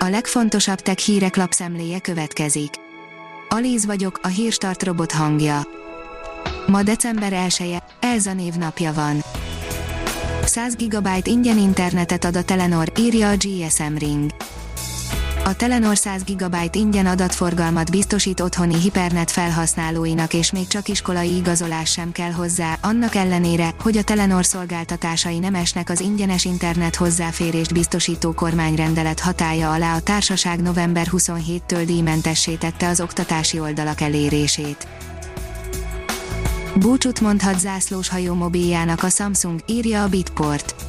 A legfontosabb tech hírek lapszemléje következik. Alíz vagyok, a hírstart robot hangja. Ma december 1-e, Elza névnapja van. 100 GB ingyen internetet ad a Telenor, írja a GSM Ring. A Telenor 100 GB ingyen adatforgalmat biztosít otthoni hipernet felhasználóinak és még csak iskolai igazolás sem kell hozzá, annak ellenére, hogy a Telenor szolgáltatásai nem esnek az ingyenes internet hozzáférést biztosító kormányrendelet hatája alá a társaság november 27-től díjmentessé tette az oktatási oldalak elérését. Búcsút mondhat zászlós hajó mobiljának a Samsung, írja a Bitport.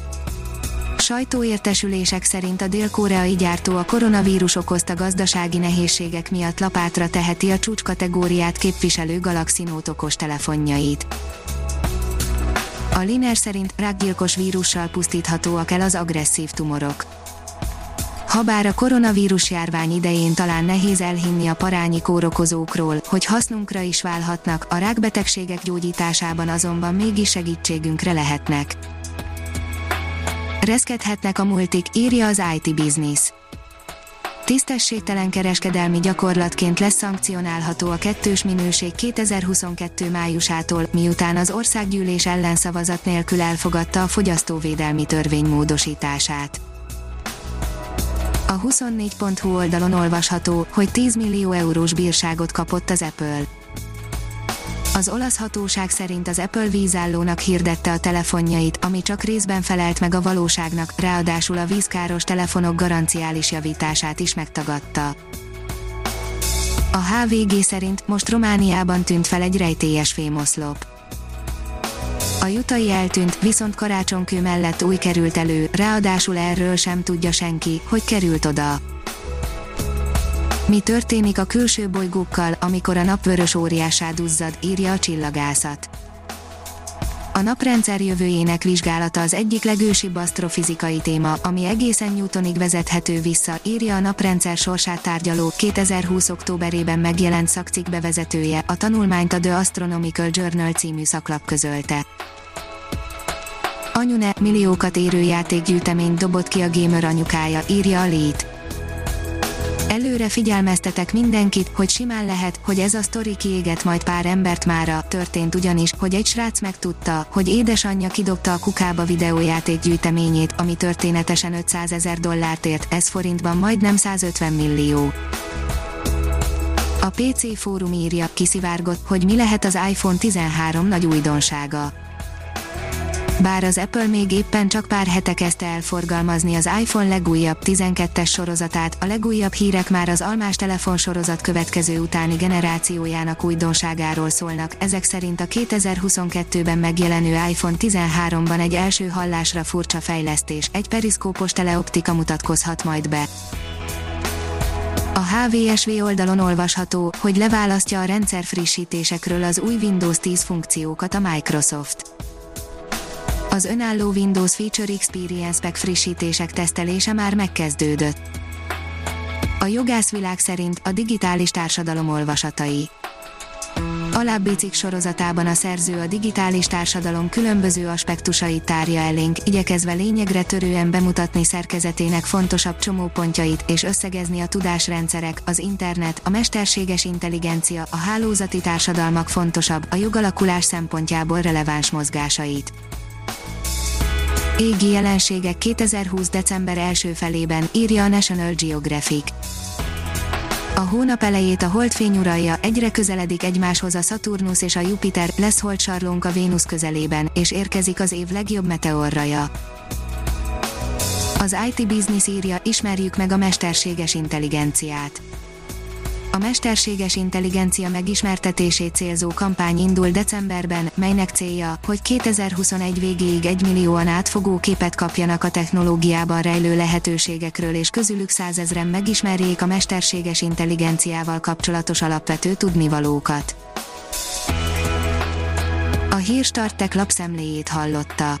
Sajtóértesülések szerint a dél-koreai gyártó a koronavírus okozta gazdasági nehézségek miatt lapátra teheti a csúcskategóriát képviselő Galaxy Note okos telefonjait. A Liner szerint rákgyilkos vírussal pusztíthatóak el az agresszív tumorok. Habár a koronavírus járvány idején talán nehéz elhinni a parányi kórokozókról, hogy hasznunkra is válhatnak, a rákbetegségek gyógyításában azonban mégis segítségünkre lehetnek. Reszkedhetnek a multik, írja az IT Business. Tisztességtelen kereskedelmi gyakorlatként lesz szankcionálható a kettős minőség 2022 májusától, miután az országgyűlés ellenszavazat nélkül elfogadta a fogyasztóvédelmi törvény módosítását. A 24.hu oldalon olvasható, hogy 10 millió eurós bírságot kapott az Apple. Az olasz hatóság szerint az Apple vízállónak hirdette a telefonjait, ami csak részben felelt meg a valóságnak, ráadásul a vízkáros telefonok garanciális javítását is megtagadta. A HVG szerint most Romániában tűnt fel egy rejtélyes fémoszlop. A jutai eltűnt, viszont karácsonykő mellett új került elő, ráadásul erről sem tudja senki, hogy került oda. Mi történik a külső bolygókkal, amikor a napvörös óriásá duzzad, írja a csillagászat. A naprendszer jövőjének vizsgálata az egyik legősibb asztrofizikai téma, ami egészen Newtonig vezethető vissza, írja a naprendszer sorsát tárgyaló 2020. októberében megjelent szakcikk bevezetője, a tanulmányt a The Astronomical Journal című szaklap közölte. Anyune milliókat érő játékgyűjteményt dobott ki a gamer anyukája, írja a Lét. Előre figyelmeztetek mindenkit, hogy simán lehet, hogy ez a sztori kiéget majd pár embert mára, történt ugyanis, hogy egy srác megtudta, hogy édesanyja kidobta a kukába videójáték gyűjteményét, ami történetesen 500 ezer dollárt ért, ez forintban majdnem 150 millió. A PC fórum írja, kiszivárgott, hogy mi lehet az iPhone 13 nagy újdonsága bár az Apple még éppen csak pár hete kezdte elforgalmazni az iPhone legújabb 12-es sorozatát, a legújabb hírek már az almás telefon sorozat következő utáni generációjának újdonságáról szólnak, ezek szerint a 2022-ben megjelenő iPhone 13-ban egy első hallásra furcsa fejlesztés, egy periszkópos teleoptika mutatkozhat majd be. A HVSV oldalon olvasható, hogy leválasztja a rendszer frissítésekről az új Windows 10 funkciókat a Microsoft az önálló Windows Feature Experience Pack frissítések tesztelése már megkezdődött. A jogászvilág szerint a digitális társadalom olvasatai. Alábbi cikk sorozatában a szerző a digitális társadalom különböző aspektusait tárja elénk, igyekezve lényegre törően bemutatni szerkezetének fontosabb csomópontjait és összegezni a tudásrendszerek, az internet, a mesterséges intelligencia, a hálózati társadalmak fontosabb, a jogalakulás szempontjából releváns mozgásait. Égi jelenségek 2020. december első felében, írja a National Geographic. A hónap elejét a holdfény uralja, egyre közeledik egymáshoz a Saturnus és a Jupiter, lesz holdsarlónk a Vénusz közelében, és érkezik az év legjobb meteorraja. Az IT Business írja, ismerjük meg a mesterséges intelligenciát a mesterséges intelligencia megismertetését célzó kampány indul decemberben, melynek célja, hogy 2021 végéig egy millióan átfogó képet kapjanak a technológiában rejlő lehetőségekről és közülük százezren megismerjék a mesterséges intelligenciával kapcsolatos alapvető tudnivalókat. A Hírstartek lapszemléjét hallotta.